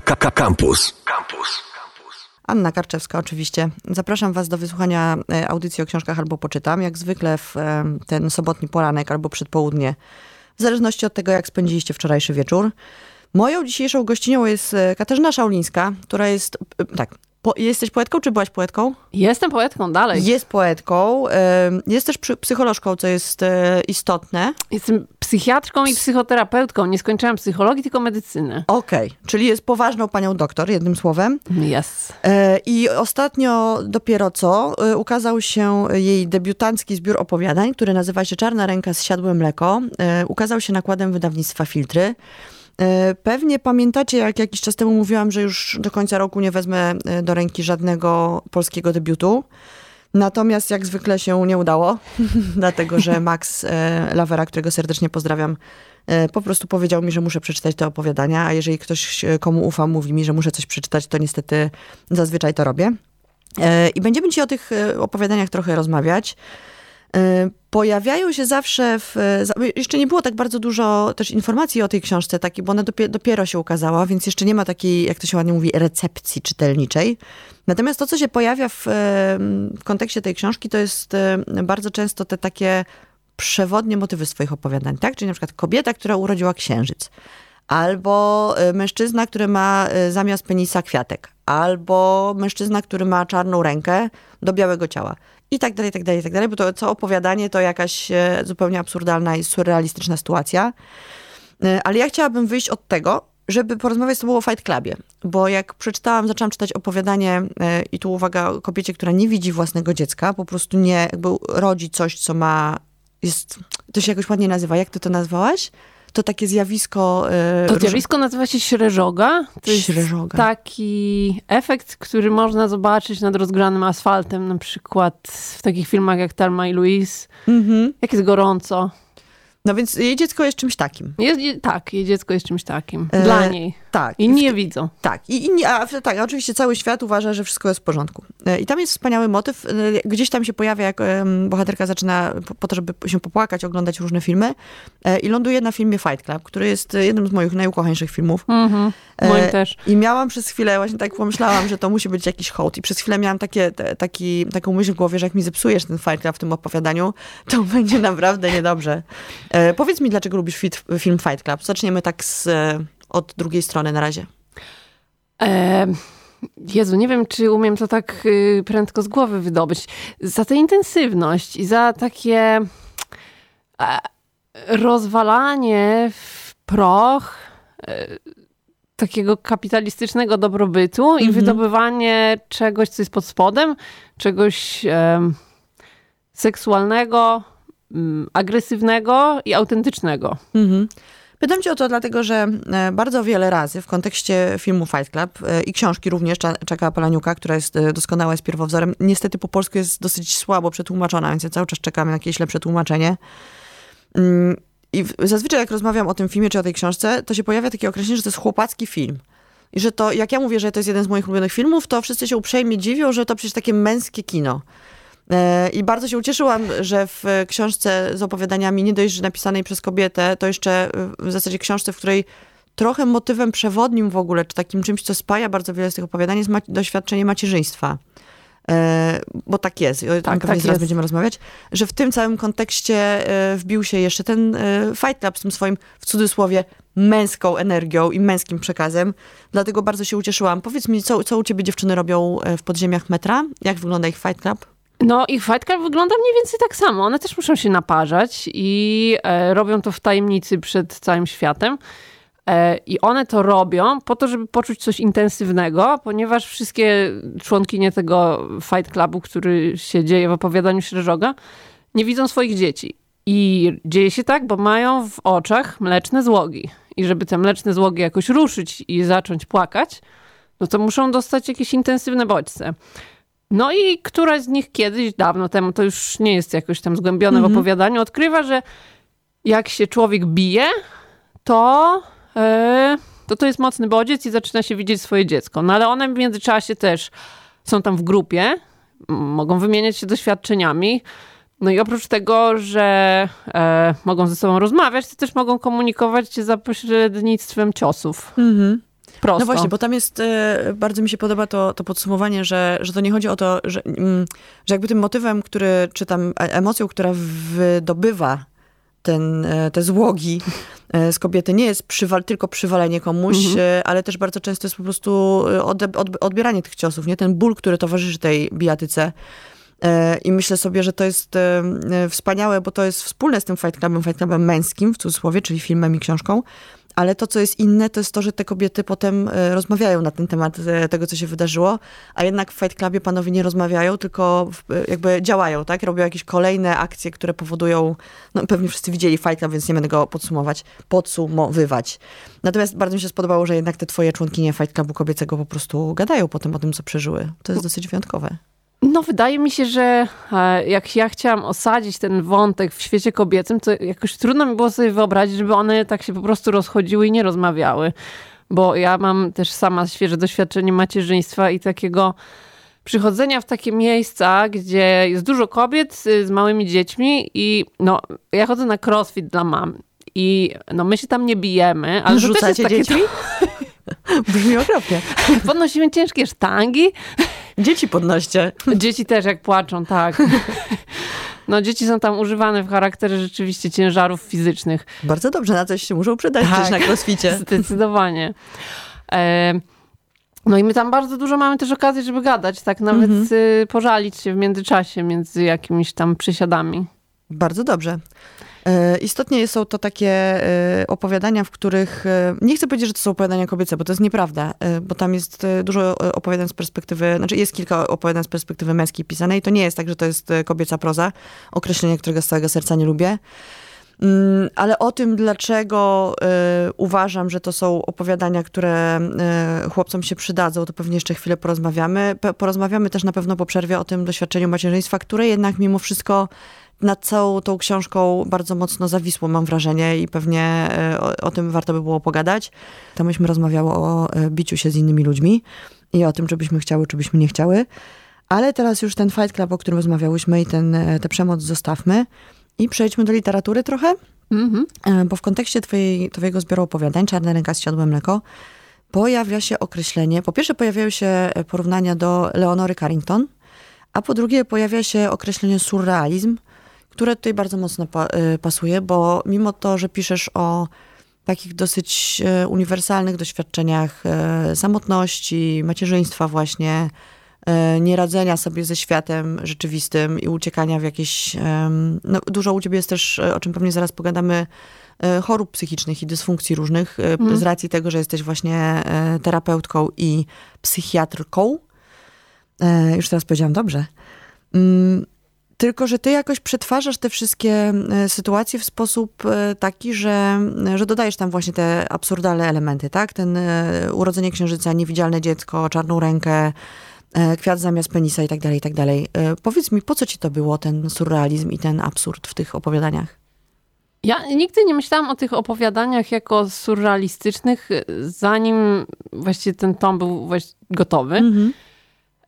Campus. Campus. Anna Karczewska oczywiście. Zapraszam Was do wysłuchania e, audycji o książkach albo poczytam, jak zwykle w e, ten sobotni poranek albo przedpołudnie, w zależności od tego, jak spędziliście wczorajszy wieczór. Moją dzisiejszą gościnią jest e, Katarzyna Szaulińska, która jest, tak, po, jesteś poetką, czy byłaś poetką? Jestem poetką dalej. Jest poetką. Jest też psycholożką, co jest istotne. Jestem psychiatrką i psychoterapeutką. Nie skończyłam psychologii, tylko medycyny. Okej, okay. czyli jest poważną panią doktor, jednym słowem. Yes. I ostatnio dopiero co ukazał się jej debiutancki zbiór opowiadań, który nazywa się Czarna ręka z siadłe mleko. Ukazał się nakładem wydawnictwa Filtry. E, pewnie pamiętacie, jak jakiś czas temu mówiłam, że już do końca roku nie wezmę e, do ręki żadnego polskiego debiutu. Natomiast jak zwykle się nie udało, dlatego że Max e, Lavera, którego serdecznie pozdrawiam, po prostu powiedział mi, że muszę przeczytać te opowiadania, a jeżeli ktoś, komu ufam, mówi mi, że muszę coś przeczytać, to niestety zazwyczaj to robię. I będziemy dzisiaj o tych opowiadaniach trochę rozmawiać. Y, pojawiają się zawsze w. Jeszcze nie było tak bardzo dużo też informacji o tej książce, takiej, bo ona dopiero się ukazała, więc jeszcze nie ma takiej, jak to się ładnie mówi, recepcji czytelniczej. Natomiast to, co się pojawia w, w kontekście tej książki, to jest y, bardzo często te takie przewodnie motywy swoich opowiadań, tak? Czyli na przykład kobieta, która urodziła księżyc, albo y, mężczyzna, który ma zamiast penisa kwiatek, albo mężczyzna, który ma czarną rękę do białego ciała i tak dalej, i tak dalej, i tak dalej, bo to co opowiadanie to jakaś e, zupełnie absurdalna i surrealistyczna sytuacja. E, ale ja chciałabym wyjść od tego, żeby porozmawiać z tobą o Fight Clubie, bo jak przeczytałam, zaczęłam czytać opowiadanie e, i tu uwaga o kobiecie, która nie widzi własnego dziecka, po prostu nie, jakby rodzi coś, co ma, jest, to się jakoś ładnie nazywa, jak ty to nazwałaś? To takie zjawisko... Yy, to zjawisko nazywa się śreżoga. To śreżoga. taki efekt, który można zobaczyć nad rozgranym asfaltem, na przykład w takich filmach jak Thelma i Louise. Mhm. Jak jest gorąco. No więc jej dziecko jest czymś takim. Tak, jej dziecko jest czymś takim. E, Dla e, niej. Tak. I nie widzą. Tak. I, i a, tak, oczywiście cały świat uważa, że wszystko jest w porządku. E, I tam jest wspaniały motyw. E, gdzieś tam się pojawia, jak bohaterka zaczyna po, po to, żeby się popłakać, oglądać różne filmy. I ląduje na filmie Fight Club, który jest jednym z moich najukochańszych filmów. Mhm. Moim też. I miałam przez chwilę, właśnie tak pomyślałam, że to musi być jakiś hołd. I przez chwilę miałam takie, te, taki, taką myśl w głowie, że jak mi zepsujesz ten Fight Club w tym opowiadaniu, to będzie naprawdę niedobrze. E, powiedz mi, dlaczego lubisz fit, film Fight Club? Zaczniemy tak z, od drugiej strony na razie. E, Jezu, nie wiem, czy umiem to tak y, prędko z głowy wydobyć. Za tę intensywność i za takie e, rozwalanie w proch e, takiego kapitalistycznego dobrobytu i mhm. wydobywanie czegoś, co jest pod spodem, czegoś seksualnego, mm, agresywnego i autentycznego. Mhm. Pytam cię o to dlatego, że e, bardzo wiele razy w kontekście filmu Fight Club e, i książki również Czeka Palaniuka, która jest e, doskonała, jest pierwowzorem, niestety po polsku jest dosyć słabo przetłumaczona, więc ja cały czas czekam na jakieś lepsze tłumaczenie. Mm, I zazwyczaj jak rozmawiam o tym filmie czy o tej książce, to się pojawia takie określenie, że to jest chłopacki film. I że to, jak ja mówię, że to jest jeden z moich ulubionych filmów, to wszyscy się uprzejmie dziwią, że to przecież takie męskie kino. E, I bardzo się ucieszyłam, że w książce z opowiadaniami, nie dość, że napisanej przez kobietę, to jeszcze w zasadzie książce, w której trochę motywem przewodnim w ogóle, czy takim czymś, co spaja bardzo wiele z tych opowiadań, jest doświadczenie macierzyństwa. E, bo tak jest, o tak, tak zaraz będziemy rozmawiać, że w tym całym kontekście e, wbił się jeszcze ten Fight Club z tym swoim, w cudzysłowie, męską energią i męskim przekazem. Dlatego bardzo się ucieszyłam. Powiedz mi, co, co u ciebie dziewczyny robią w podziemiach metra? Jak wygląda ich Fight Club? No ich Fight Club wygląda mniej więcej tak samo. One też muszą się naparzać i e, robią to w tajemnicy przed całym światem. E, I one to robią po to, żeby poczuć coś intensywnego, ponieważ wszystkie członkinie tego Fight Clubu, który się dzieje w opowiadaniu Śreżoga, nie widzą swoich dzieci. I dzieje się tak, bo mają w oczach mleczne złogi. I żeby te mleczne złogi jakoś ruszyć i zacząć płakać, no to muszą dostać jakieś intensywne bodźce. No i któraś z nich kiedyś, dawno temu, to już nie jest jakoś tam zgłębione mhm. w opowiadaniu, odkrywa, że jak się człowiek bije, to, yy, to to jest mocny bodziec i zaczyna się widzieć swoje dziecko. No ale one w międzyczasie też są tam w grupie, mogą wymieniać się doświadczeniami. No i oprócz tego, że e, mogą ze sobą rozmawiać, to też mogą komunikować się za pośrednictwem ciosów. Mhm. Prosto. No właśnie, bo tam jest, e, bardzo mi się podoba to, to podsumowanie, że, że to nie chodzi o to, że, mm, że jakby tym motywem, który, czy tam e- emocją, która wydobywa ten, e, te złogi z kobiety nie jest przywal, tylko przywalenie komuś, Mhm. ale też bardzo często jest po prostu odbieranie tych ciosów, nie? Ten ból, który towarzyszy tej bijatyce. I myślę sobie, że to jest wspaniałe, bo to jest wspólne z tym Fight Clubem, Fight Clubem męskim, w cudzysłowie, czyli filmem i książką. Ale to, co jest inne, to jest to, że te kobiety potem e, rozmawiają na ten temat e, tego, co się wydarzyło, a jednak w Fight Clubie panowie nie rozmawiają, tylko e, jakby działają, tak? Robią jakieś kolejne akcje, które powodują, no pewnie wszyscy widzieli Fight Club, więc nie będę go podsumować, podsumowywać. Natomiast bardzo mi się spodobało, że jednak te twoje członkinie Fight Clubu kobiecego po prostu gadają potem o tym, co przeżyły. To jest dosyć wyjątkowe. No, wydaje mi się, że e, jak ja chciałam osadzić ten wątek w świecie kobiecym, to jakoś trudno mi było sobie wyobrazić, żeby one tak się po prostu rozchodziły i nie rozmawiały. Bo ja mam też sama świeże doświadczenie macierzyństwa i takiego przychodzenia w takie miejsca, gdzie jest dużo kobiet y, z małymi dziećmi i no, ja chodzę na crossfit dla mam. I no, my się tam nie bijemy, ale to jest Rzucacie dzieci? Brzmi okropnie. Podnosimy ciężkie sztangi, Dzieci podnoście. Dzieci też jak płaczą, tak. No dzieci są tam używane w charakterze rzeczywiście ciężarów fizycznych. Bardzo dobrze, na coś się muszą przydać Tak. na crossficie. Zdecydowanie. E, no i my tam bardzo dużo mamy też okazji, żeby gadać, tak nawet y, pożalić się w międzyczasie między jakimiś tam przysiadami. Bardzo dobrze. E, Istotnie są to takie e, opowiadania, w których, e, nie chcę powiedzieć, że to są opowiadania kobiece, bo to jest nieprawda, bo tam jest dużo opowiadań z perspektywy, znaczy jest kilka opowiadań z perspektywy męskiej pisanej. To nie jest tak, że to jest kobieca proza, określenie, którego z całego serca nie lubię. Mm, Ale o tym, dlaczego uważam, że to są opowiadania, które chłopcom się przydadzą, to pewnie jeszcze chwilę porozmawiamy. Porozmawiamy też na pewno po przerwie o tym doświadczeniu macierzyństwa, które jednak mimo wszystko nad całą tą książką bardzo mocno zawisło, mam wrażenie, i pewnie e, o, o tym warto by było pogadać. Tam myśmy rozmawiały o e, biciu się z innymi ludźmi i o tym, czy byśmy chciały, czy byśmy nie chciały. Ale teraz już ten Fight Club, o którym rozmawiałyśmy i ten, e, tę przemoc zostawmy i przejdźmy do literatury trochę. Mhm. E, Bo w kontekście twojej, twojego zbioru opowiadań, Czarna ręka z siodłem mleko, pojawia się określenie, po pierwsze pojawiają się porównania do Leonory Carrington, a po drugie pojawia się określenie surrealizm, które tutaj bardzo mocno pa, e, pasuje, bo mimo to, że piszesz o takich dosyć e, uniwersalnych doświadczeniach e, samotności, macierzyństwa właśnie, nieradzenia sobie ze światem rzeczywistym i uciekania w jakieś... No, dużo u ciebie jest też, o czym pewnie zaraz pogadamy, chorób psychicznych i dysfunkcji różnych, e, z racji tego, że jesteś właśnie terapeutką i psychiatrką. E, Już teraz powiedziałam dobrze. Mm, Tylko, że ty jakoś przetwarzasz te wszystkie e, sytuacje w sposób e, taki, że, że dodajesz tam właśnie te absurdalne elementy, tak? Ten e, urodzenie księżyca, niewidzialne dziecko, czarną rękę, e, kwiat zamiast penisa i tak dalej, i tak dalej. E, Powiedz mi, po co ci to było, ten surrealizm i ten absurd w tych opowiadaniach? Ja nigdy nie myślałam o tych opowiadaniach jako surrealistycznych, zanim właściwie ten tom był gotowy.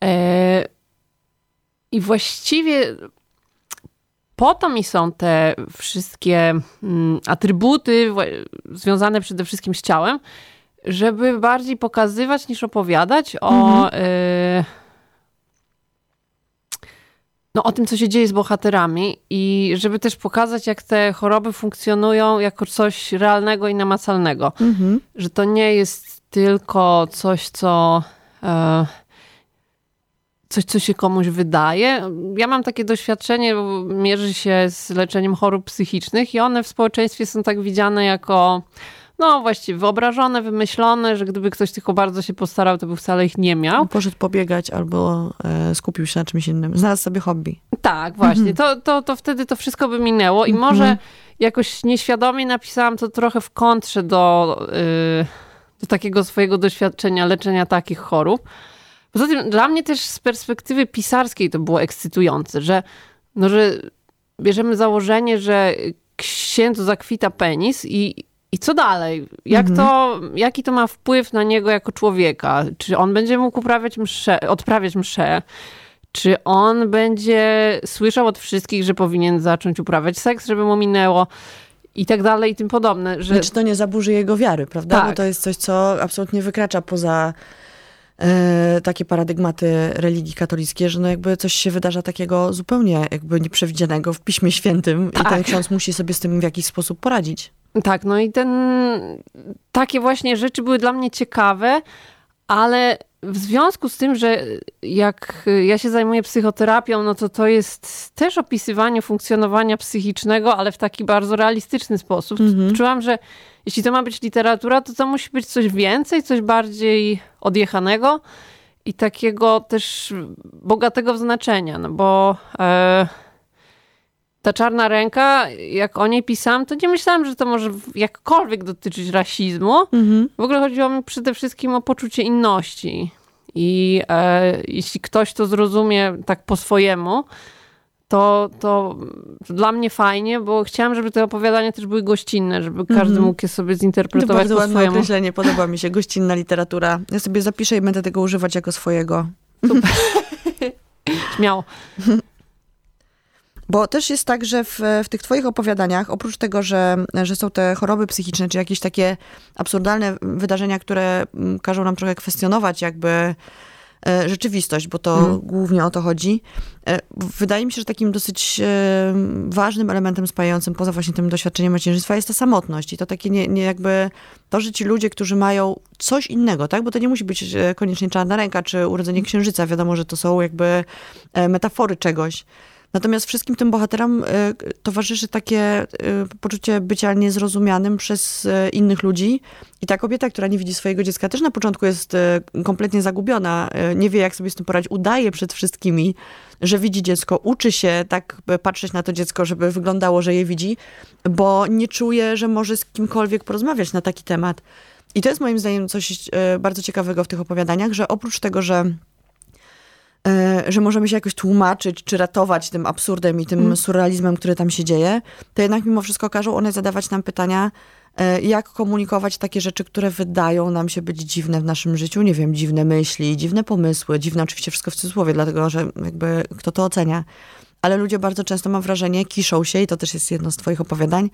E, I właściwie po to mi są te wszystkie mm, atrybuty związane przede wszystkim z ciałem, żeby bardziej pokazywać niż opowiadać o, e, no, o tym, co się dzieje z bohaterami i żeby też pokazać, jak te choroby funkcjonują jako coś realnego i namacalnego Mhm. że to nie jest tylko coś, co. E, coś, co się komuś wydaje. Ja mam takie doświadczenie, bo mierzy się z leczeniem chorób psychicznych i one w społeczeństwie są tak widziane jako. No właściwie wyobrażone, wymyślone, że gdyby ktoś tylko bardzo się postarał, to by wcale ich nie miał. Poszedł pobiegać albo e, skupił się na czymś innym. Znalazł sobie hobby. Tak, właśnie. To, to, to wtedy to wszystko by minęło i może jakoś nieświadomie napisałam to trochę w kontrze do, yy, do takiego swojego doświadczenia leczenia takich chorób. Poza tym dla mnie też z perspektywy pisarskiej to było ekscytujące, że, no, że bierzemy założenie, że księdzu zakwita penis i, i co dalej? Jak to, jaki to ma wpływ na niego jako człowieka? Czy on będzie mógł uprawiać mszę, odprawiać mszę? Czy on będzie słyszał od wszystkich, że powinien zacząć uprawiać seks, żeby mu minęło? i tak dalej i tym podobne. Że... Czy to nie zaburzy jego wiary, prawda? Tak. Bo to jest coś, co absolutnie wykracza poza takie paradygmaty religii katolickiej, że no jakby coś się wydarza takiego zupełnie jakby nieprzewidzianego w Piśmie Świętym Tak. i ten ksiądz musi sobie z tym w jakiś sposób poradzić. Tak, no i ten, takie właśnie rzeczy były dla mnie ciekawe, ale w związku z tym, że jak ja się zajmuję psychoterapią, no to to jest też opisywanie funkcjonowania psychicznego, ale w taki bardzo realistyczny sposób. Czułam, że jeśli to ma być literatura, to to musi być coś więcej, coś bardziej odjechanego i takiego też bogatego w znaczenia, no bo... E, ta czarna ręka, jak o niej pisałam, to nie myślałam, że to może jakkolwiek dotyczyć rasizmu. W ogóle chodziło mi przede wszystkim o poczucie inności. I e, jeśli ktoś to zrozumie tak po swojemu, to, to dla mnie fajnie, bo chciałam, żeby te opowiadania też były gościnne, żeby każdy mógł je sobie To zinterpretować bardzo po swojemu. określenie, podoba mi się, gościnna literatura. Ja sobie zapiszę i będę tego używać jako swojego. Śmiało. Bo też jest tak, że w, w tych twoich opowiadaniach, oprócz tego, że, że są te choroby psychiczne, czy jakieś takie absurdalne wydarzenia, które mm, każą nam trochę kwestionować jakby rzeczywistość, bo to Mhm. głównie o to chodzi. E, Wydaje mi się, że takim dosyć e, ważnym elementem spajającym poza właśnie tym doświadczeniem macierzyństwa jest ta samotność i to takie nie, nie jakby to, że ci ludzie, którzy mają coś innego, tak, bo to nie musi być e, koniecznie czarna ręka czy urodzenie księżyca, wiadomo, że to są jakby e, metafory czegoś. Natomiast wszystkim tym bohaterom e, towarzyszy takie e, poczucie bycia niezrozumianym przez e, innych ludzi. I ta kobieta, która nie widzi swojego dziecka, też na początku jest kompletnie zagubiona, nie wie, jak sobie z tym poradzić, udaje przed wszystkimi, że widzi dziecko, uczy się tak patrzeć na to dziecko, żeby wyglądało, że je widzi, bo nie czuje, że może z kimkolwiek porozmawiać na taki temat. I to jest moim zdaniem coś bardzo ciekawego w tych opowiadaniach, że oprócz tego, że że możemy się jakoś tłumaczyć, czy ratować tym absurdem i tym surrealizmem, który tam się dzieje, to jednak mimo wszystko każą one zadawać nam pytania, e, jak komunikować takie rzeczy, które wydają nam się być dziwne w naszym życiu. Nie wiem, dziwne myśli, dziwne pomysły, dziwne oczywiście wszystko w cudzysłowie, dlatego że jakby kto to ocenia. Ale ludzie bardzo często, mam wrażenie, kiszą się, i to też jest jedno z twoich opowiadań,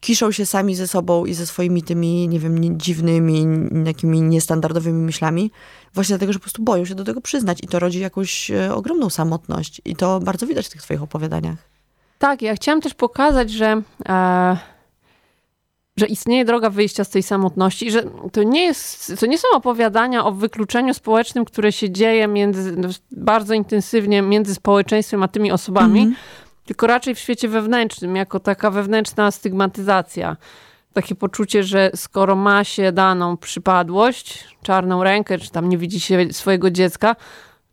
kiszą się sami ze sobą i ze swoimi tymi, nie wiem, dziwnymi, jakimi niestandardowymi myślami, właśnie dlatego, że po prostu boją się do tego przyznać i to rodzi jakąś e, ogromną samotność. I to bardzo widać w tych twoich opowiadaniach. Tak, ja chciałam też pokazać, że, e, że istnieje droga wyjścia z tej samotności i że to nie, jest, to nie są opowiadania o wykluczeniu społecznym, które się dzieje między, bardzo intensywnie między społeczeństwem a tymi osobami, tylko raczej w świecie wewnętrznym, jako taka wewnętrzna stygmatyzacja. Takie poczucie, że skoro ma się daną przypadłość, czarną rękę, czy tam nie widzi się swojego dziecka,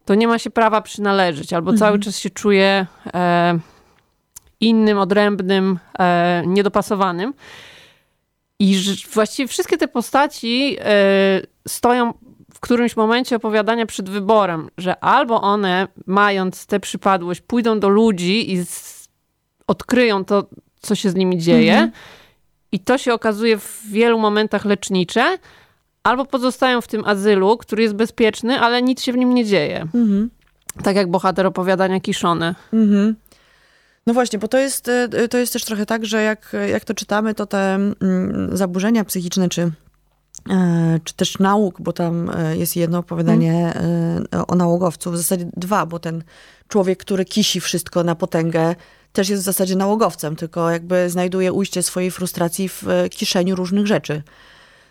to nie ma się prawa przynależeć, albo cały czas się czuje e, innym, odrębnym, e, niedopasowanym. I właściwie wszystkie te postaci e, stoją w którymś momencie opowiadania przed wyborem, że albo one, mając tę przypadłość, pójdą do ludzi i z, odkryją to, co się z nimi dzieje, i to się okazuje w wielu momentach lecznicze, albo pozostają w tym azylu, który jest bezpieczny, ale nic się w nim nie dzieje. Tak jak bohater opowiadania Kiszony. Mhm. No właśnie, bo to jest, e, to jest też trochę tak, że jak, jak to czytamy, to te mm, zaburzenia psychiczne, czy, czy też nauk, bo tam e, jest jedno opowiadanie e, o nałogowcu, w zasadzie dwa, bo ten człowiek, który kisi wszystko na potęgę, też jest w zasadzie nałogowcem, tylko jakby znajduje ujście swojej frustracji w e, kiszeniu różnych rzeczy.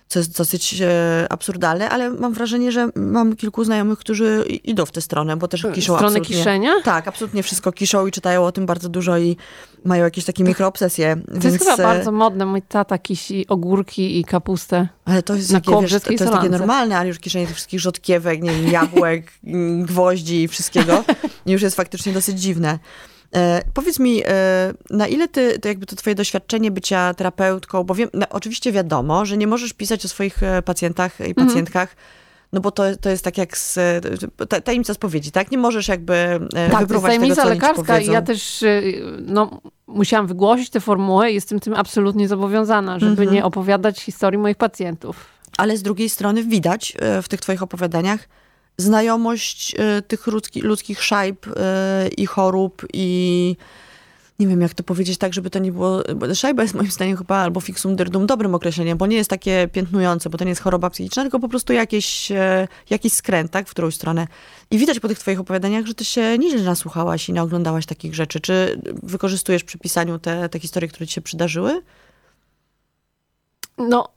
Co jest dosyć e, absurdalne, ale mam wrażenie, że mam kilku znajomych, którzy idą w tę stronę, bo też kiszą Stronę absolutnie. kiszenia? Tak, absolutnie wszystko kiszą i czytają o tym bardzo dużo i mają jakieś takie mikroobsesje. To jest więc, chyba e, bardzo modne. Mój tata kisi ogórki i kapustę. Ale to jest, takie, wiesz, to, jest takie normalne, ale już kieszenie tych wszystkich rzodkiewek, nie wiem, jabłek, gwoździ i wszystkiego już jest faktycznie dosyć dziwne. E, powiedz mi, e, na ile ty, to jakby to twoje doświadczenie bycia terapeutką, bo wiem, no, oczywiście wiadomo, że nie możesz pisać o swoich e, pacjentach i Mhm. pacjentkach, no bo to, to jest tak jak z, ta- tajemnica spowiedzi, tak? Nie możesz jakby e, Tak, to jest wypróbować tego, tajemnica co lekarska i ja też y, no, musiałam wygłosić tę formułę i jestem tym absolutnie zobowiązana, żeby Mhm. nie opowiadać historii moich pacjentów. Ale z drugiej strony widać w tych twoich opowiadaniach znajomość e, tych ludzki, ludzkich szajb e, i chorób i nie wiem jak to powiedzieć tak, żeby to nie było, szajba jest moim zdaniem chyba albo fixum dyrdum dobrym określeniem, bo nie jest takie piętnujące, bo to nie jest choroba psychiczna, tylko po prostu jakieś, e, jakiś skręt, tak, w którą stronę. I widać po tych twoich opowiadaniach, że ty się nieźle nasłuchałaś i naoglądałaś takich rzeczy. Czy wykorzystujesz przy pisaniu te, te historie, które ci się przydarzyły? No,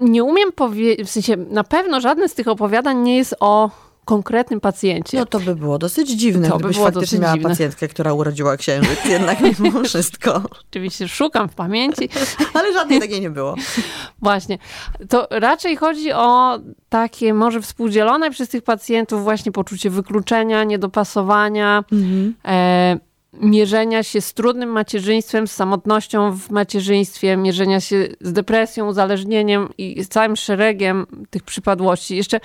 nie umiem powiedzieć, w sensie na pewno żadne z tych opowiadań nie jest o konkretnym pacjencie. No to by było dosyć dziwne, To by gdybyś było faktycznie miała dziwne. pacjentkę, która urodziła księżyc, jednak mimo wszystko. Oczywiście szukam w pamięci. Ale żadnej takiej nie było. Właśnie. To raczej chodzi o takie może współdzielone przez tych pacjentów właśnie poczucie wykluczenia, niedopasowania, e, mierzenia się z trudnym macierzyństwem, z samotnością w macierzyństwie, mierzenia się z depresją, uzależnieniem i z całym szeregiem tych przypadłości. Jeszcze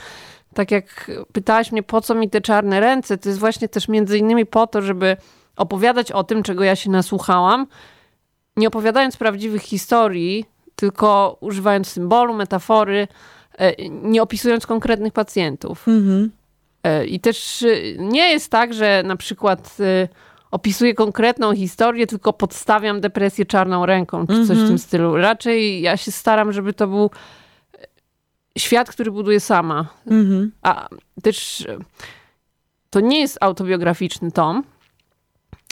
tak jak pytałaś mnie, po co mi te czarne ręce, to jest właśnie też między innymi po to, żeby opowiadać o tym, czego ja się nasłuchałam, nie opowiadając prawdziwych historii, tylko używając symbolu, metafory, e, nie opisując konkretnych pacjentów. E, I też e, nie jest tak, że na przykład opisuję konkretną historię, tylko podstawiam depresję czarną ręką, czy coś w tym stylu. Raczej ja się staram, żeby to był e, świat, który buduję sama. A też e, to nie jest autobiograficzny tom,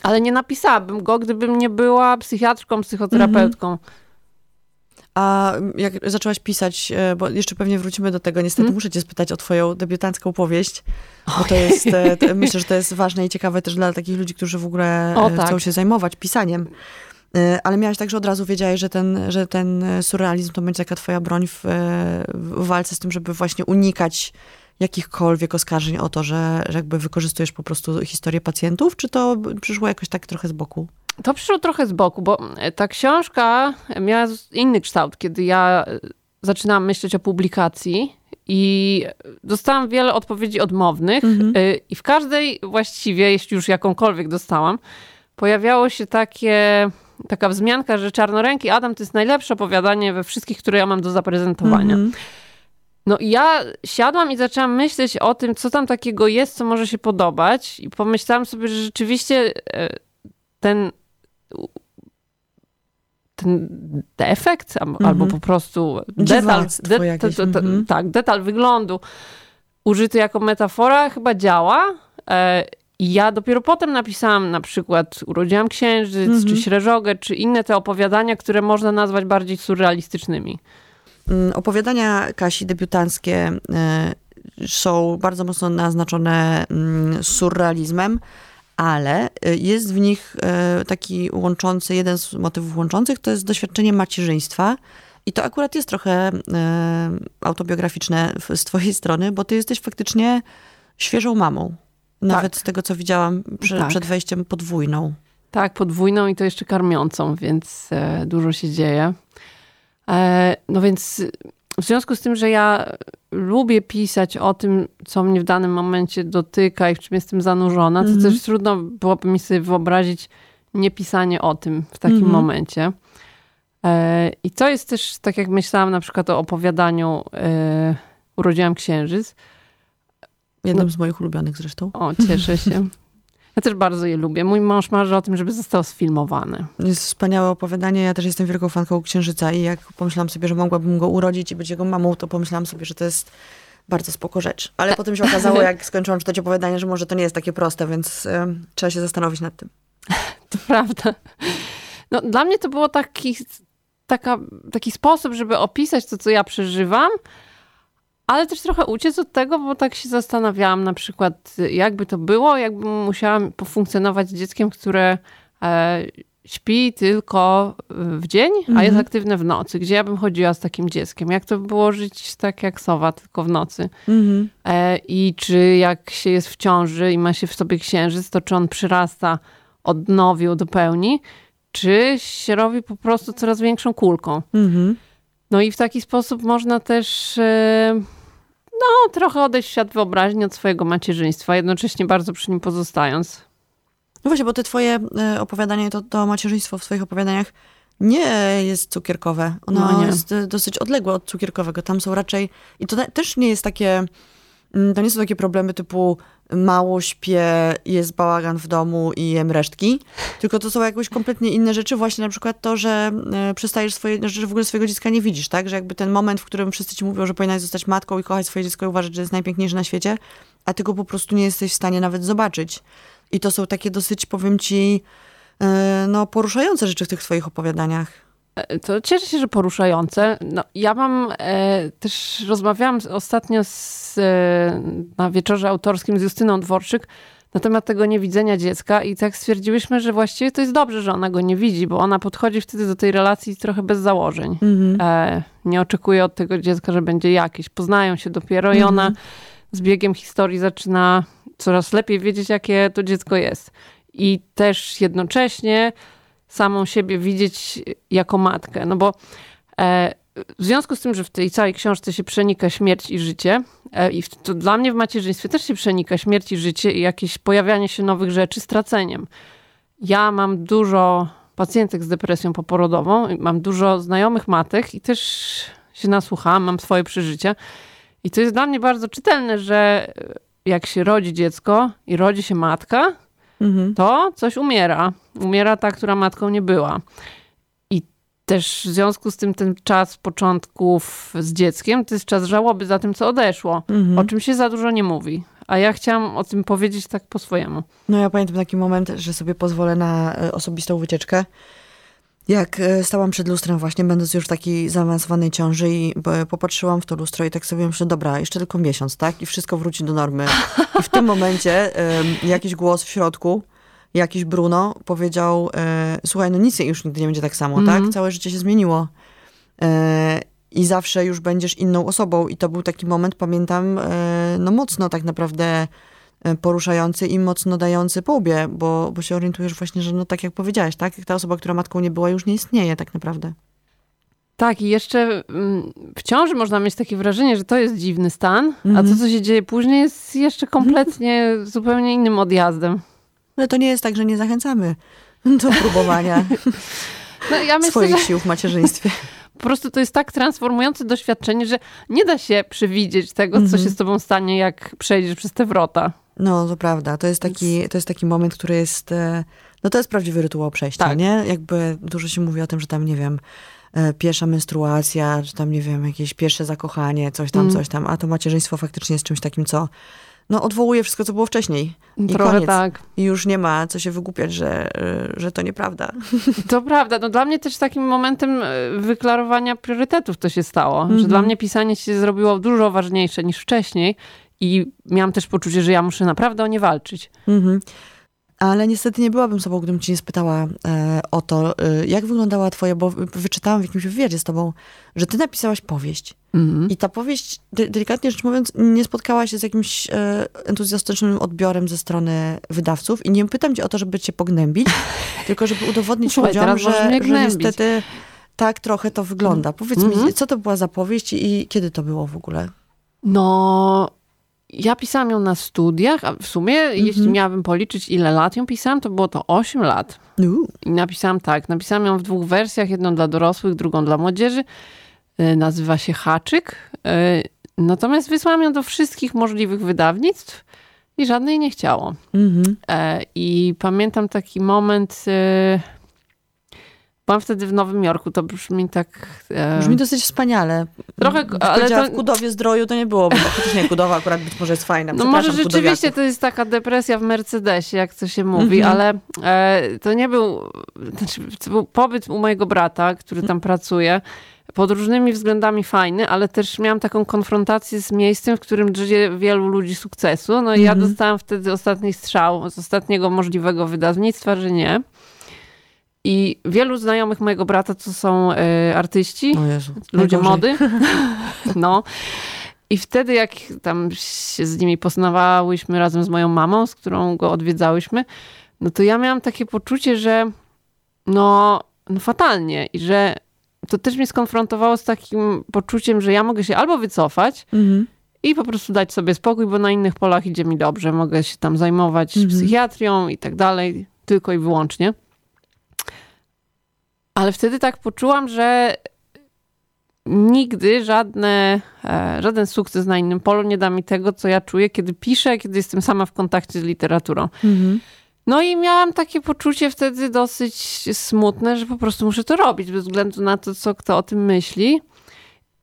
ale nie napisałabym go, gdybym nie była psychiatrką, psychoterapeutką. A jak zaczęłaś pisać, e, bo jeszcze pewnie wrócimy do tego, niestety Mhm. muszę cię spytać o twoją debiutancką powieść, bo to jest, e, to, myślę, że to jest ważne i ciekawe też dla takich ludzi, którzy w ogóle O, e, chcą tak. się zajmować pisaniem. Ale miałaś tak, że od razu wiedziałeś, że ten, że ten surrealizm to będzie taka twoja broń w, w walce z tym, żeby właśnie unikać jakichkolwiek oskarżeń o to, że, że jakby wykorzystujesz po prostu historię pacjentów, czy to przyszło jakoś tak trochę z boku? To przyszło trochę z boku, bo ta książka miała inny kształt, kiedy ja e, zaczynałam myśleć o publikacji i dostałam wiele odpowiedzi odmownych e, i w każdej właściwie, jeśli już jakąkolwiek dostałam, pojawiało się takie, taka wzmianka, że Czarnoręki Adam to jest najlepsze opowiadanie we wszystkich, które ja mam do zaprezentowania. No i ja siadłam i zaczęłam myśleć o tym, co tam takiego jest, co może się podobać i pomyślałam sobie, że rzeczywiście e, ten defekt am- albo po prostu detal, to- to- mhm. tak, detal wyglądu użyty jako metafora chyba działa. E, I ja dopiero potem napisałam na przykład Urodziłam Księżyc, czy Śreżogę, czy inne te opowiadania, które można nazwać bardziej surrealistycznymi. Mm, Opowiadania Kasi debiutanckie y, są bardzo mocno naznaczone mm, surrealizmem, ale y, jest w nich y, taki łączący, jeden z motywów łączących to jest doświadczenie macierzyństwa. I to akurat jest trochę y, autobiograficzne z twojej strony, bo ty jesteś faktycznie świeżą mamą. Nawet z tego, co widziałam prze, Tak. przed wejściem podwójną. Tak, podwójną i to jeszcze karmiącą, więc e, dużo się dzieje. E, no więc w związku z tym, że ja lubię pisać o tym, co mnie w danym momencie dotyka i w czym jestem zanurzona, to też trudno byłoby mi sobie wyobrazić nie pisanie o tym w takim momencie. E, I co jest też, tak jak myślałam na przykład o opowiadaniu e, Urodziłam Księżyc. Jednym z moich ulubionych zresztą. O, cieszę się. Ja też bardzo je lubię. Mój mąż marzy o tym, żeby zostało sfilmowane. Jest wspaniałe opowiadanie. Ja też jestem wielką fanką Księżyca i jak pomyślałam sobie, że mogłabym go urodzić i być jego mamą, to pomyślałam sobie, że to jest bardzo spoko rzecz. Ale potem się okazało, jak skończyłam czytać opowiadanie, że może to nie jest takie proste, więc em, trzeba się zastanowić nad tym. To prawda. No, dla mnie to było taki, taka, taki sposób, żeby opisać to, co ja przeżywam, ale też trochę uciec od tego, bo tak się zastanawiałam na przykład, jakby to było, jakbym musiała pofunkcjonować z dzieckiem, które e, śpi tylko w dzień, a jest aktywne w nocy. Gdzie ja bym chodziła z takim dzieckiem? Jak to by było żyć tak jak sowa, tylko w nocy? E, I czy jak się jest w ciąży i ma się w sobie księżyc, to czy on przyrasta od nowiu do pełni, czy się robi po prostu coraz większą kulką. No i w taki sposób można też e, no, trochę odejść w świat wyobraźni od swojego macierzyństwa, jednocześnie bardzo przy nim pozostając. No właśnie, bo te twoje e, opowiadanie, to, to macierzyństwo w swoich opowiadaniach nie jest cukierkowe. Ono No jest e, dosyć odległe od cukierkowego. Tam są raczej... I to te- też nie jest takie... mm, To nie są takie problemy typu mało śpię, jest bałagan w domu i jem resztki, tylko to są jakoś kompletnie inne rzeczy, właśnie na przykład to, że e, przestajesz swoje, że w ogóle swojego dziecka nie widzisz, tak? Że jakby ten moment, w którym wszyscy ci mówią, że powinnaś zostać matką i kochać swoje dziecko i uważać, że jest najpiękniejsze na świecie, a ty go po prostu nie jesteś w stanie nawet zobaczyć. I to są takie dosyć, powiem ci, e, no poruszające rzeczy w tych twoich opowiadaniach. E, to cieszę się, że poruszające. No, ja mam e, też rozmawiałam ostatnio z, e, na wieczorze autorskim z Justyną Dworczyk na temat tego niewidzenia dziecka i tak stwierdziłyśmy, że właściwie to jest dobrze, że ona go nie widzi, bo ona podchodzi wtedy do tej relacji trochę bez założeń. Mhm. E, nie oczekuje od tego dziecka, że będzie jakieś. Poznają się dopiero mhm. i ona mhm. z biegiem historii zaczyna coraz lepiej wiedzieć, jakie to dziecko jest. I też jednocześnie samą siebie widzieć jako matkę. No bo e, w związku z tym, że w tej całej książce się przenika śmierć i życie, e, i to dla mnie w macierzyństwie też się przenika śmierć i życie i jakieś pojawianie się nowych rzeczy straceniem. Ja mam dużo pacjentek z depresją poporodową, mam dużo znajomych matek i też się nasłuchałam, mam swoje przeżycia. I to jest dla mnie bardzo czytelne, że jak się rodzi dziecko i rodzi się matka, mhm. to coś umiera. Umiera ta, która matką nie była. I też w związku z tym ten czas początków z dzieckiem to jest czas żałoby za tym, co odeszło, mhm. o czym się za dużo nie mówi. A ja chciałam o tym powiedzieć tak po swojemu. No ja pamiętam taki moment, że sobie pozwolę na e, osobistą wycieczkę jak e, stałam przed lustrem właśnie, będąc już w takiej zaawansowanej ciąży i popatrzyłam w to lustro i tak sobie myślę, dobra, jeszcze tylko miesiąc, tak? I wszystko wróci do normy. I w tym momencie um, jakiś głos w środku, jakiś Bruno powiedział, e, słuchaj, no nic już nigdy nie będzie tak samo, mm -hmm. tak? Mhm. Całe życie się zmieniło. E, I zawsze już będziesz inną osobą. I to był taki moment, pamiętam, e, no mocno tak naprawdę E, poruszający i mocno dający po łbie, bo, bo się orientujesz właśnie, że no tak jak powiedziałaś, tak? Ta osoba, która matką nie była, już nie istnieje tak naprawdę. Tak, i jeszcze mm, w ciąży można mieć takie wrażenie, że to jest dziwny stan, a to, mhm. co się dzieje później, jest jeszcze kompletnie zupełnie innym odjazdem. Ale to nie jest tak, że nie zachęcamy do próbowania no, ja myślę, swoich sił w macierzyństwie. Po prostu to jest tak transformujące doświadczenie, że nie da się przewidzieć tego, co się mhm. z tobą stanie, jak przejdziesz przez te wrota. No, to prawda. To jest taki, to jest taki moment, który jest... E, no to jest prawdziwy rytuał przejścia, tak. nie? Jakby dużo się mówi o tym, że tam, nie wiem, e, pierwsza menstruacja, czy tam, nie wiem, jakieś pierwsze zakochanie, coś tam, mm. coś tam. A to macierzyństwo faktycznie jest czymś takim, co no, odwołuje wszystko, co było wcześniej. I Trochę koniec. tak. I już nie ma co się wygłupiać, że, e, że to nieprawda. To prawda. No, dla mnie też takim momentem wyklarowania priorytetów to się stało. Mm -hmm. Że dla mhm. mnie pisanie się zrobiło dużo ważniejsze niż wcześniej i miałam też poczucie, że ja muszę naprawdę o nie walczyć. Mhm. Ale niestety nie byłabym sobą, gdybym cię nie spytała e, o to, e, jak wyglądała twoja, bo wyczytałam w jakimś wywiadzie z tobą, że ty napisałaś powieść. Mhm. I ta powieść, de delikatnie rzecz mówiąc, nie spotkała się z jakimś e, entuzjastycznym odbiorem ze strony wydawców. I nie pytam cię o to, żeby cię pognębić, tylko żeby udowodnić Słuchaj, ludziom, że, że niestety tak trochę to wygląda. Powiedz mhm. mi, co to była za powieść i kiedy to było w ogóle? No, ja pisałam ją na studiach, a w sumie, mm -hmm. jeśli miałabym policzyć, ile lat ją pisałam, to było to 8 lat. I napisałam tak, napisałam ją w dwóch wersjach, jedną dla dorosłych, drugą dla młodzieży. Y, nazywa się Haczyk. Y, natomiast wysłałam ją do wszystkich możliwych wydawnictw i żadnej nie chciało. Mm -hmm. I pamiętam taki moment Byłam wtedy w Nowym Jorku, to brzmi tak... E... Brzmi dosyć wspaniale. Trochę, ale to... w Kudowie Zdroju to nie było, bo faktycznie Kudowa akurat być może jest fajna. No może rzeczywiście to jest taka depresja w Mercedesie, jak to się mówi, mm -hmm. ale e, to nie był... Znaczy, to był pobyt u mojego brata, który tam pracuje pod różnymi względami fajny, ale też miałam taką konfrontację z miejscem, w którym żyje wielu ludzi sukcesu. No i ja mhm. dostałam wtedy ostatni strzał z ostatniego możliwego wydawnictwa, że nie. I wielu znajomych mojego brata to są y, artyści, Jezu, ludzie mody. no. I wtedy, jak tam się z nimi poznawałyśmy razem z moją mamą, z którą go odwiedzałyśmy, no to ja miałam takie poczucie, że no, no fatalnie i że to też mnie skonfrontowało z takim poczuciem, że ja mogę się albo wycofać mhm. i po prostu dać sobie spokój, bo na innych polach idzie mi dobrze, mogę się tam zajmować mhm. psychiatrią i tak dalej, tylko i wyłącznie. Ale wtedy tak poczułam, że nigdy żadne, e, żaden sukces na innym polu nie da mi tego, co ja czuję, kiedy piszę, kiedy jestem sama w kontakcie z literaturą. Mhm. No i miałam takie poczucie wtedy dosyć smutne, że po prostu muszę to robić, bez względu na to, co kto o tym myśli.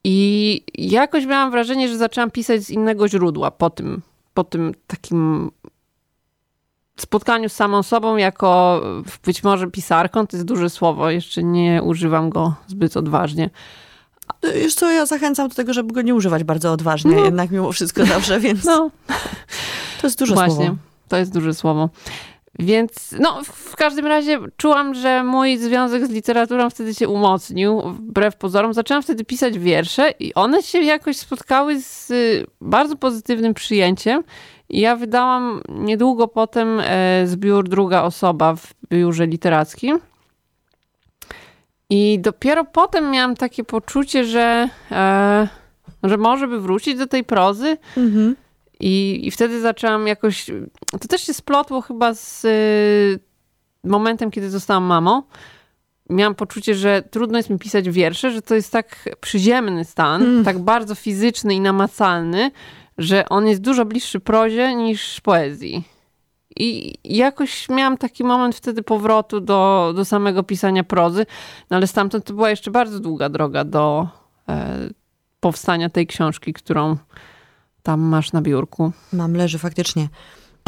I jakoś miałam wrażenie, że zaczęłam pisać z innego źródła po tym, po tym takim spotkaniu z samą sobą, jako być może pisarką, to jest duże słowo, jeszcze nie używam go zbyt odważnie. Już co, ja zachęcam do tego, żeby go nie używać bardzo odważnie, no. jednak mimo wszystko zawsze, więc no. to jest duże Właśnie, słowo. to jest duże słowo. Więc no, w każdym razie czułam, że mój związek z literaturą wtedy się umocnił, wbrew pozorom. Zaczęłam wtedy pisać wiersze i one się jakoś spotkały z y, bardzo pozytywnym przyjęciem. Ja wydałam niedługo potem e, zbiór Druga Osoba w biurze literackim. I dopiero potem miałam takie poczucie, że, e, że może by wrócić do tej prozy. Mhm. I, I wtedy zaczęłam jakoś. To też się splotło chyba z y, momentem, kiedy zostałam mamą. Miałam poczucie, że trudno jest mi pisać wiersze, że to jest tak przyziemny stan, mm. tak bardzo fizyczny i namacalny, że on jest dużo bliższy prozie niż poezji. I jakoś miałam taki moment wtedy powrotu do, do samego pisania prozy, no ale stamtąd to była jeszcze bardzo długa droga do e, powstania tej książki, którą tam masz na biurku. Mam, leży faktycznie.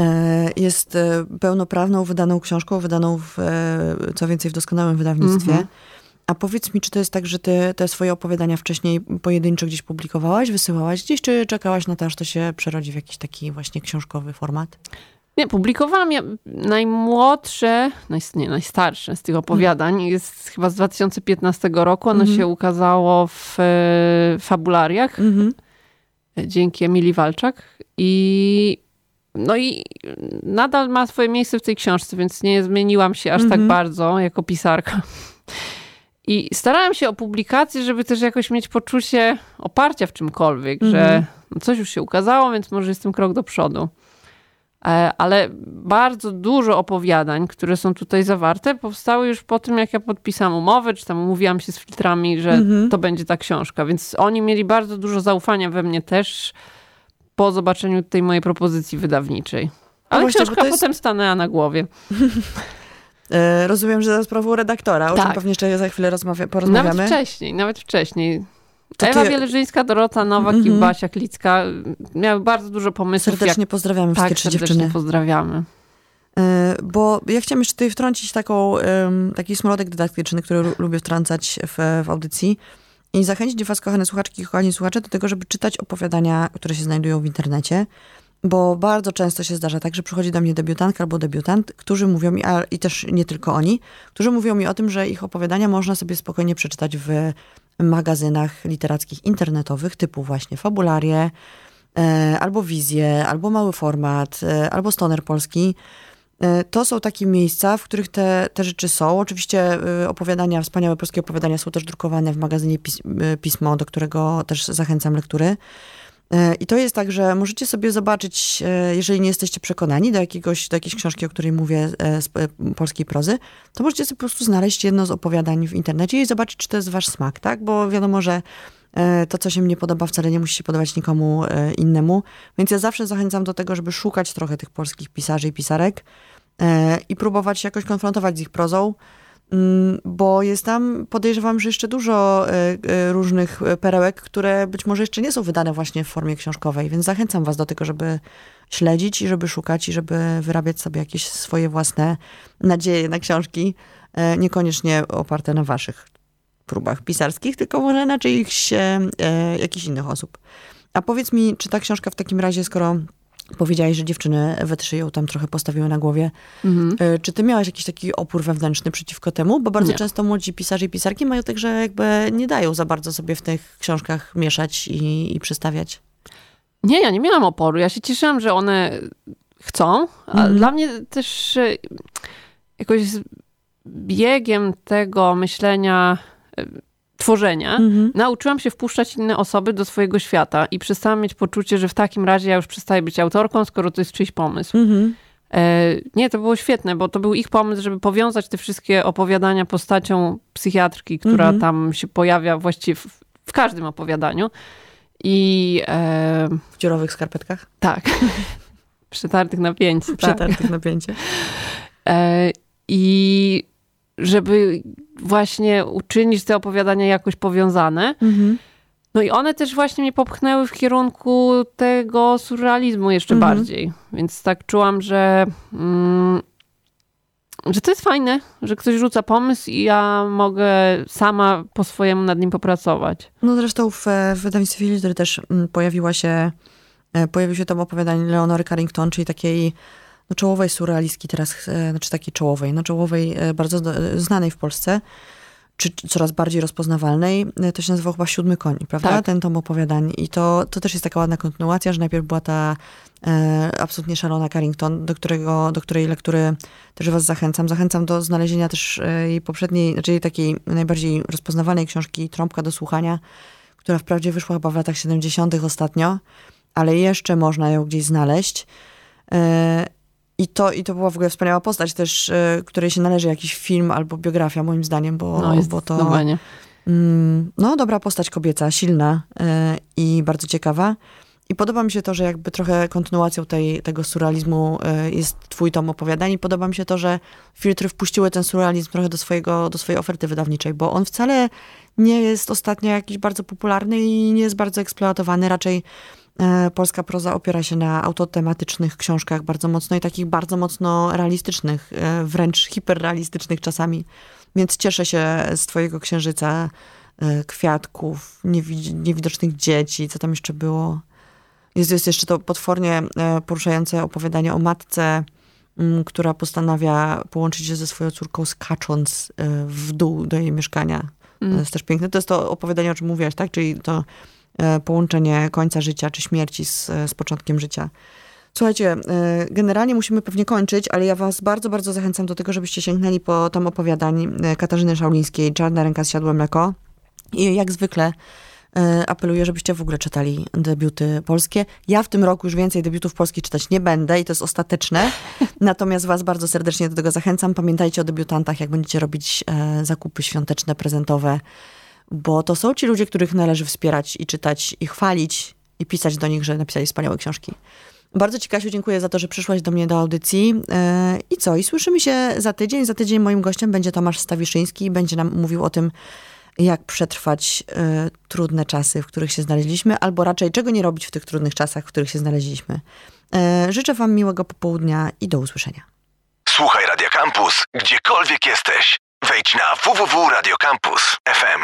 E, jest e, pełnoprawną, wydaną książką, wydaną w, e, co więcej w doskonałym wydawnictwie. -hmm. A powiedz mi, czy to jest tak, że ty te swoje opowiadania wcześniej pojedyncze gdzieś publikowałaś, wysyłałaś gdzieś, czy czekałaś na to, aż to się przerodzi w jakiś taki właśnie książkowy format? Nie, publikowałam ja najmłodsze, nie, najstarsze z tych opowiadań. Mm. Jest chyba z 2015 roku. Ono -hmm. się ukazało w fabulariach. Mm -hmm dzięki Emilii Walczak. I no i nadal ma swoje miejsce w tej książce, więc nie zmieniłam się aż tak mhm. bardzo jako pisarka. I starałam się o publikację, żeby też jakoś mieć poczucie oparcia w czymkolwiek, że mhm. coś już się ukazało, więc może jestem krok do przodu. E, ale bardzo dużo opowiadań, które są tutaj zawarte, powstały już po tym, jak ja podpisałam umowę, czy tam umówiłam się z filtrami, że mhm. to będzie ta książka. Więc oni mieli bardzo dużo zaufania we mnie też po zobaczeniu tej mojej propozycji wydawniczej. Ale właśnie, książka jest... potem stanęła na głowie. E, rozumiem, że za sprawą redaktora, o tak. czym pewnie jeszcze za chwilę rozmawia, porozmawiamy. Nawet wcześniej, nawet wcześniej. To Ewa ty... Bieleżyńska, Dorota Nowak mm -hmm. i mhm. Basia Klicka miały bardzo dużo pomysłów. Serdecznie jak... pozdrawiamy wszystkie tak, trzy dziewczyny. pozdrawiamy. E, bo ja chciałam jeszcze tutaj wtrącić taką, taki smrodek dydaktyczny, który lubię wtrącać w, w audycji i zachęcić was, kochane słuchaczki i kochani słuchacze, do tego, żeby czytać opowiadania, które się znajdują w internecie, bo bardzo często się zdarza tak, że przychodzi do mnie debiutantka albo debiutant, którzy mówią mi, a i też nie tylko oni, którzy mówią mi o tym, że ich opowiadania można sobie spokojnie przeczytać w magazynach literackich internetowych typu właśnie Fabularie, e, albo Wizje, albo Mały Format, e, albo Stoner Polski. E, to są takie miejsca, w których te, te rzeczy są. Oczywiście opowiadania, wspaniałe polskie opowiadania są też drukowane w magazynie Pismo, do którego też zachęcam lektury. E, I to jest tak, że możecie sobie zobaczyć, e, jeżeli nie jesteście przekonani do, jakiegoś, do jakiejś książki, o której mówię, e, z polskiej prozy, to możecie sobie po prostu znaleźć jedno z opowiadań w internecie i zobaczyć, czy to jest wasz smak, tak? Bo wiadomo, że to, co się mnie podoba, wcale nie musi się podobać nikomu innemu. Więc ja zawsze zachęcam do tego, żeby szukać trochę tych polskich pisarzy i pisarek i próbować się jakoś konfrontować z ich prozą. Mm, bo jest tam, podejrzewam, że jeszcze dużo e, e, różnych perełek, które być może jeszcze nie są wydane właśnie w formie książkowej, więc zachęcam was do tego, żeby śledzić i żeby szukać i żeby wyrabiać sobie jakieś swoje własne nadzieje na książki, e, niekoniecznie oparte na waszych próbach pisarskich, tylko może na czyichś jakichś innych osób. A powiedz mi, czy ta książka w takim razie, skoro Powiedziałaś, że dziewczyny we trzy ją tam trochę postawiły na głowie. Mhm. E, czy ty miałaś jakiś taki opór wewnętrzny przeciwko temu? Bo bardzo nie. często młodzi pisarze i pisarki mają tak, że jakby nie dają za bardzo sobie w tych książkach mieszać i, i przystawiać. Nie, ja nie miałam oporu. Ja się cieszyłam, że one chcą, mhm. dla mnie też e, jakoś z biegiem tego myślenia e, tworzenia, mhm. nauczyłam się wpuszczać inne osoby do swojego świata i przestałam mieć poczucie, że w takim razie ja już przestaję być autorką, skoro to jest czyjś pomysł. Mhm. E, nie, to było świetne, bo to był ich pomysł, żeby powiązać te wszystkie opowiadania postacią psychiatrki, która mhm. tam się pojawia właściwie w, w każdym opowiadaniu. I e, W dziurowych skarpetkach? tak, przetartych napięcie. Tak. Przetartych napięcie. E, I żeby właśnie uczynić te opowiadania jakoś powiązane. Mhm. No i one też właśnie mnie popchnęły w kierunku tego surrealizmu jeszcze Mhm. bardziej. Więc tak czułam, że, mm, że to jest fajne, że ktoś rzuca pomysł i ja mogę sama po swojemu nad nim popracować. No zresztą w, w wydawnictwie Filtry też mm, pojawiła się, e, pojawił się tam opowiadanie Leonory Carrington, czyli takiej no, czołowej surrealistki teraz, e, znaczy takiej czołowej, no czołowej, e, bardzo znanej w Polsce, czy czy coraz bardziej rozpoznawalnej. E, To się nazywał chyba Siódmy Koń, prawda? Tak. Ten tom opowiadań. I to, to też jest taka ładna kontynuacja, że najpierw była ta e, absolutnie szalona Carrington, do, którego, do której lektury też was zachęcam. Zachęcam do znalezienia też jej poprzedniej, znaczy jej takiej najbardziej rozpoznawalnej książki Trąbka do słuchania, która wprawdzie wyszła chyba w latach 70. ostatnio, ale jeszcze można ją gdzieś znaleźć. E, I to, I to była w ogóle wspaniała postać też, e, której się należy jakiś film albo biografia moim zdaniem, bo, No jest bo to... zdecydowanie. Mm, no, dobra postać kobieca, silna e, i bardzo ciekawa. I podoba mi się to, że jakby trochę kontynuacją tej, tego surrealizmu e, jest twój tom opowiadań i podoba mi się to, że filtry wpuściły ten surrealizm trochę do, swojego, do swojej oferty wydawniczej, bo on wcale nie jest ostatnio jakiś bardzo popularny i nie jest bardzo eksploatowany. Raczej polska proza opiera się na autotematycznych książkach bardzo mocno i takich bardzo mocno realistycznych, e, wręcz hiperrealistycznych czasami. Więc cieszę się z twojego księżyca e, kwiatków, niewi- niewidocznych dzieci, co tam jeszcze było. Jest, jest jeszcze to potwornie e, poruszające opowiadanie o matce, m, która postanawia połączyć się ze swoją córką skacząc e, w dół do jej mieszkania. To Mm. jest też piękne. To jest to opowiadanie, o czym mówiłaś, tak? Czyli to e, połączenie końca życia czy śmierci z, z początkiem życia. Słuchajcie, e, generalnie musimy pewnie kończyć, ale ja was bardzo, bardzo zachęcam do tego, żebyście sięgnęli po tom opowiadań e, Katarzyny Szaulińskiej, Czarna ręka z siadłem mleko. I jak zwykle e, apeluję, żebyście w ogóle czytali debiuty polskie. Ja w tym roku już więcej debiutów polskich czytać nie będę i to jest ostateczne. Natomiast was bardzo serdecznie do tego zachęcam. Pamiętajcie o debiutantach, jak będziecie robić e, zakupy świąteczne, prezentowe, bo to są ci ludzie, których należy wspierać i czytać i chwalić i pisać do nich, że napisali wspaniałe książki. Bardzo Ci, Kasiu, dziękuję za to, że przyszłaś do mnie do audycji. E, I co? I słyszymy się za tydzień. Za tydzień moim gościem będzie Tomasz Stawiszyński i będzie nam mówił o tym, jak przetrwać e, trudne czasy, w których się znaleźliśmy, albo raczej czego nie robić w tych trudnych czasach, w których się znaleźliśmy. E, życzę Wam miłego popołudnia i do usłyszenia. Słuchaj Radio Campus, gdziekolwiek jesteś. Wejdź na www.radiocampus.fm.